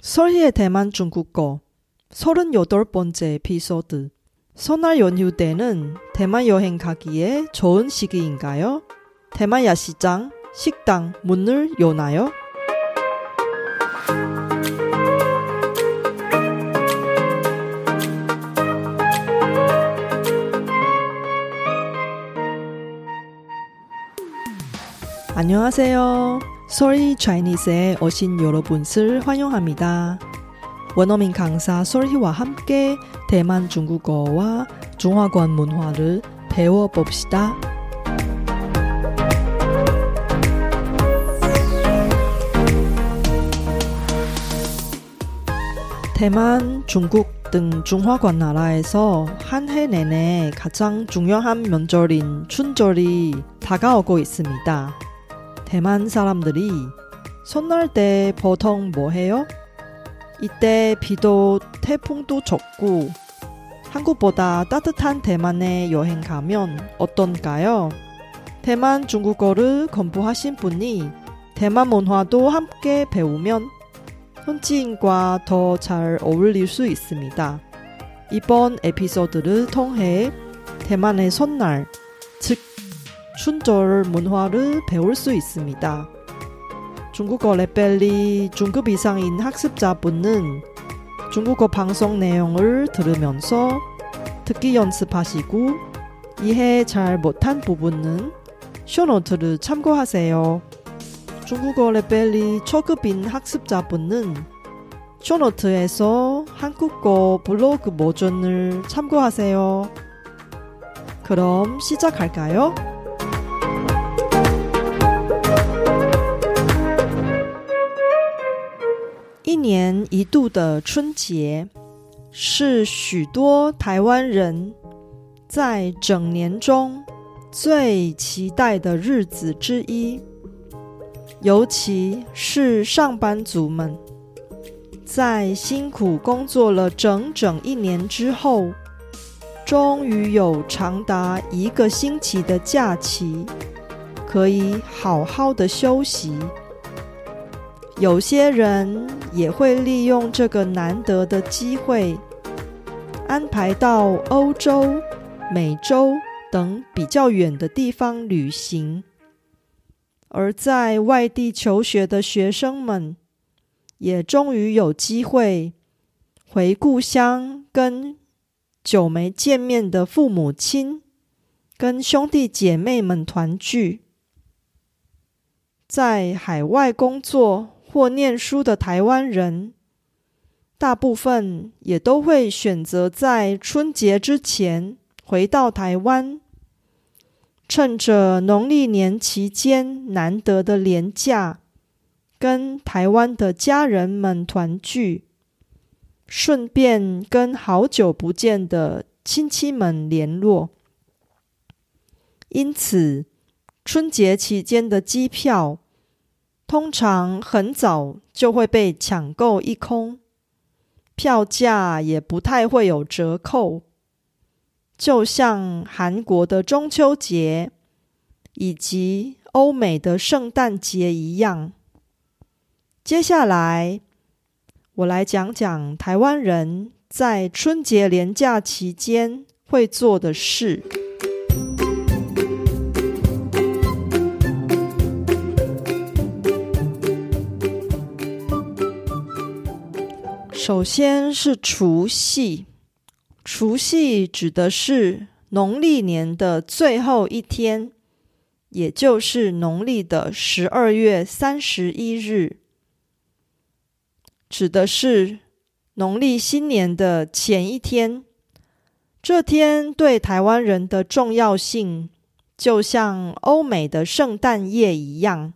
설희의 대만 중국어 38번째 에피소드 설날 연휴 때는 대만 여행 가기에 좋은 시기인가요? 대만 야시장, 식당 문을 여나요? 안녕하세요. Sorry Chinese에 오신 여러분을 환영합니다. 원어민 강사 솔희와 함께 대만 중국어와 중화권 문화를 배워봅시다. 대만, 중국 등 중화권 나라에서 한 해 내내 가장 중요한 명절인 춘절이 다가오고 있습니다. 대만 사람들이 손날 때 보통 뭐 해요? 이때 비도 태풍도 적고 한국보다 따뜻한 대만에 여행 가면 어떤가요? 대만 중국어를 공부하신 분이 대만 문화도 함께 배우면 현지인과 더 잘 어울릴 수 있습니다. 이번 에피소드를 통해 대만의 손날, 즉 춘절 문화를 배울 수 있습니다. 중국어 레벨이 중급 이상인 학습자분은 중국어 방송 내용을 들으면서 듣기 연습하시고 이해 잘 못한 부분은 쇼노트를 참고하세요. 중국어 레벨이 초급인 학습자분은 쇼노트에서 한국어 블로그 버전을 참고하세요. 그럼 시작할까요? 年一度的春节，是许多台湾人在整年中最期待的日子之一。尤其是上班族们，在辛苦工作了整整一年之后，终于有长达一个星期的假期，可以好好的休息。有些人也会利用这个难得的机会，安排到欧洲、美洲等比较远的地方旅行；而在外地求学的学生们，也终于有机会回故乡，跟久没见面的父母亲、跟兄弟姐妹们团聚。在海外工作。或念书的台湾人，大部分也都会选择在春节之前回到台湾，趁着农历年期间难得的连假，跟台湾的家人们团聚，顺便跟好久不见的亲戚们联络。因此，春节期间的机票。通常很早就会被抢购一空，票价也不太会有折扣，就像韩国的中秋节以及欧美的圣诞节一样。接下来，我来讲讲台湾人在春节连假期间会做的事。首先是除夕，除夕指的是农历年的最后一天，也就是农历的十二月三十一日，指的是农历新年的前一天。这天对台湾人的重要性，就像欧美的圣诞夜一样，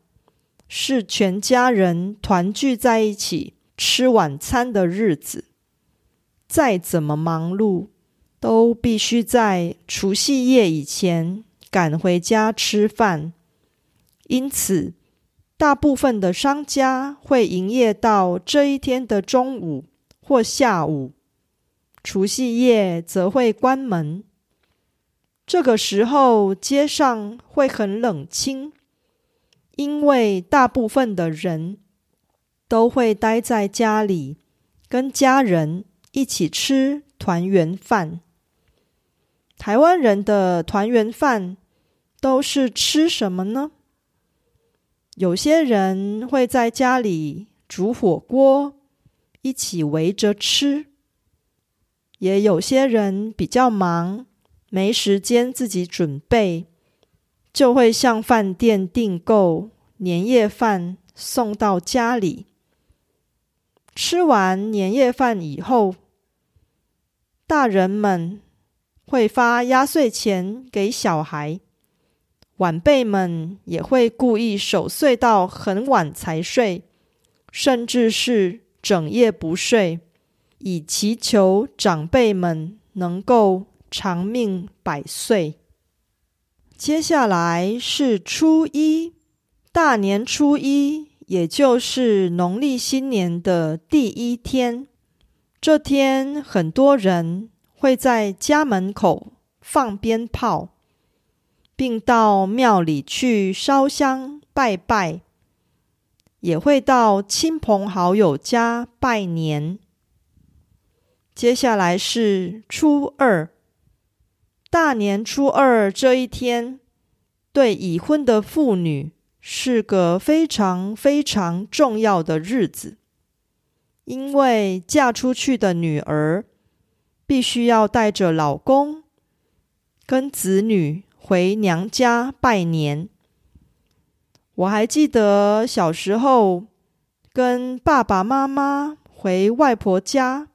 是全家人团聚在一起。吃晚餐的日子，再怎么忙碌，都必须在除夕夜以前赶回家吃饭。因此，大部分的商家会营业到这一天的中午或下午，除夕夜则会关门。这个时候，街上会很冷清，因为大部分的人。都会待在家里，跟家人一起吃团圆饭。台湾人的团圆饭都是吃什么呢？有些人会在家里煮火锅，一起围着吃；也有些人比较忙，没时间自己准备。就会向饭店订购年夜饭送到家里。吃完年夜饭以后，大人们会发压岁钱给小孩，晚辈们也会故意守岁到很晚才睡，甚至是整夜不睡，以祈求长辈们能够长命百岁。接下来是初一，大年初一，也就是农历新年的第一天。这天，很多人会在家门口放鞭炮，并到庙里去烧香拜拜，也会到亲朋好友家拜年。接下来是初二。大年初二这一天，对已婚的妇女是个非常非常重要的日子，因为嫁出去的女儿必须要带着老公跟子女回娘家拜年。我还记得小时候跟爸爸妈妈回外婆家。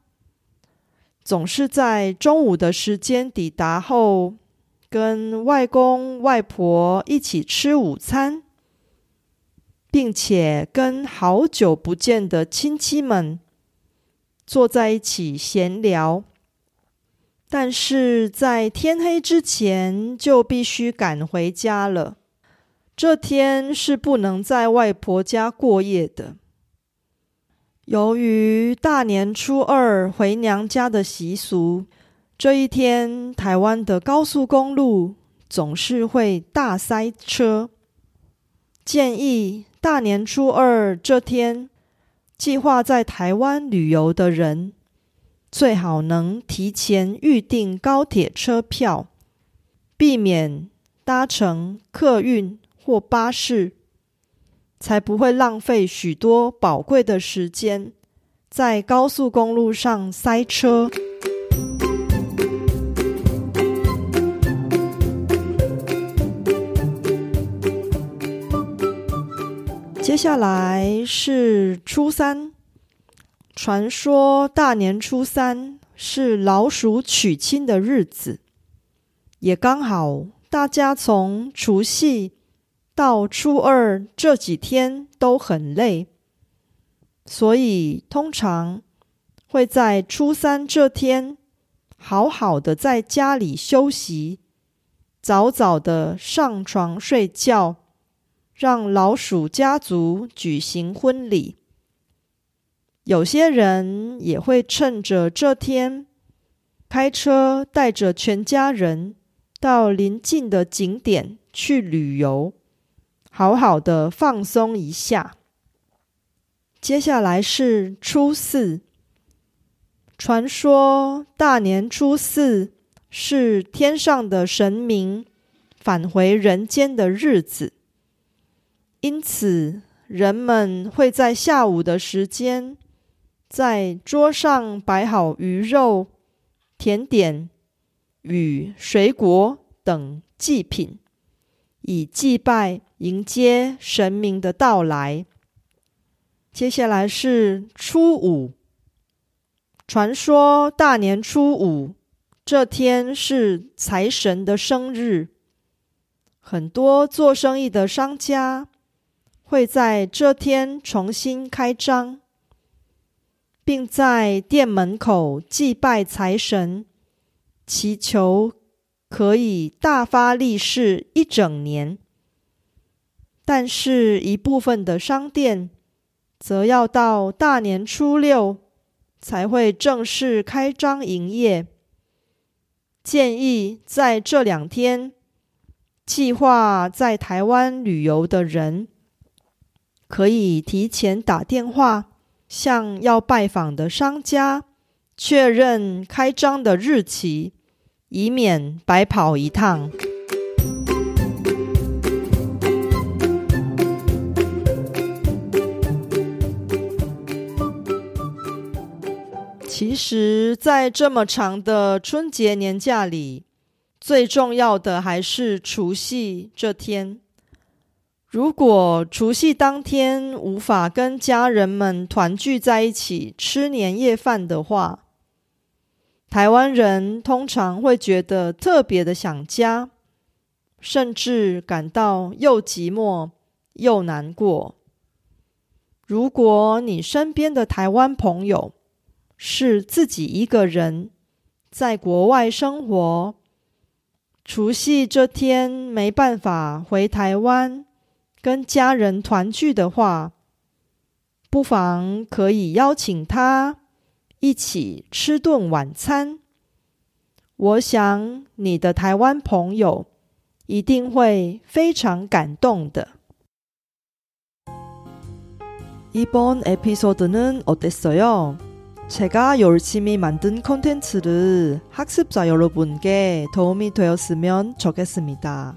总是在中午的时间抵达后，跟外公外婆一起吃午餐，并且跟好久不见的亲戚们坐在一起闲聊。但是在天黑之前就必须赶回家了，这天是不能在外婆家过夜的。由于大年初二回娘家的习俗，这一天台湾的高速公路总是会大塞车。建议大年初二这天计划在台湾旅游的人，最好能提前预订高铁车票，避免搭乘客运或巴士。才不会浪费许多宝贵的时间在高速公路上塞车。接下来是初三，传说大年初三是老鼠娶亲的日子，也刚好大家从除夕。到初二这几天都很累，所以通常会在初三这天好好的在家里休息，早早的上床睡觉，让老鼠家族举行婚礼。有些人也会趁着这天开车带着全家人到邻近的景点去旅游。好好的放松一下。接下来是初四，传说大年初四是天上的神明返回人间的日子，因此人们会在下午的时间在桌上摆好鱼肉、甜点与水果等祭品。以祭拜迎接神明的到来。接下来是初五，传说大年初五这天是财神的生日，很多做生意的商家会在这天重新开张，并在店门口祭拜财神，祈求。可以大发利市一整年，但是一部分的商店则要到大年初六才会正式开张营业。建议在这两天计划在台湾旅游的人，可以提前打电话向要拜访的商家确认开张的日期，以免白跑一趟。其实，在这么长的春节年假里，最重要的还是除夕这天。如果除夕当天无法跟家人们团聚在一起吃年夜饭的话，台湾人通常会觉得特别的想家，甚至感到又寂寞又难过。如果你身边的台湾朋友，是自己一个人在国外生活，除夕这天没办法回台湾跟家人团聚的话，不妨可以邀请他一起吃顿晚餐。我想你的台湾朋友一定会非常感动的。이번에피소드는어땠어요 제가 열심히 만든 콘텐츠를 학습자 여러분께 도움이 되었으면 좋겠습니다.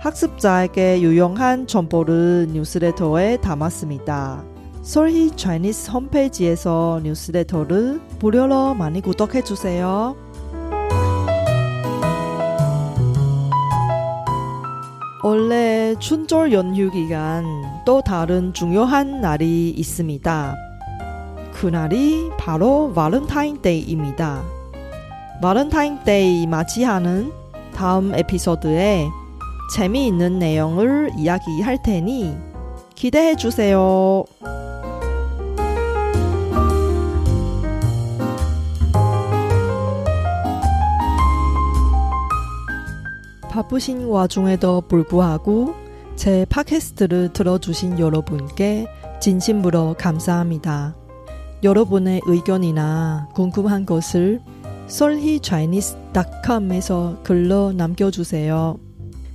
학습자에게 유용한 정보를 뉴스레터에 담았습니다. 솔희 차이니스 홈페이지에서 뉴스레터를 무료로 많이 구독해 주세요. 원래 춘절 연휴 기간 또 다른 중요한 날이 있습니다. 그날이 바로 바렌타인데이입니다. 바렌타인데이 맞이하는 다음 에피소드에 재미있는 내용을 이야기할 테니 기대해 주세요. 바쁘신 와중에도 불구하고 제 팟캐스트를 들어주신 여러분께 진심으로 감사합니다. 여러분의 의견이나 궁금한 것을 solhichinese.com에서 글로 남겨주세요.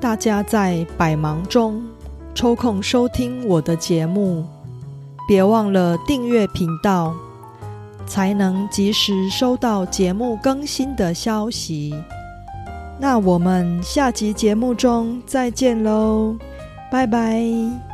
大家在百忙中抽空收听我的节目。别忘了订阅频道，才能及时收到节目更新的消息。那我们下集节目中再见喽，拜拜。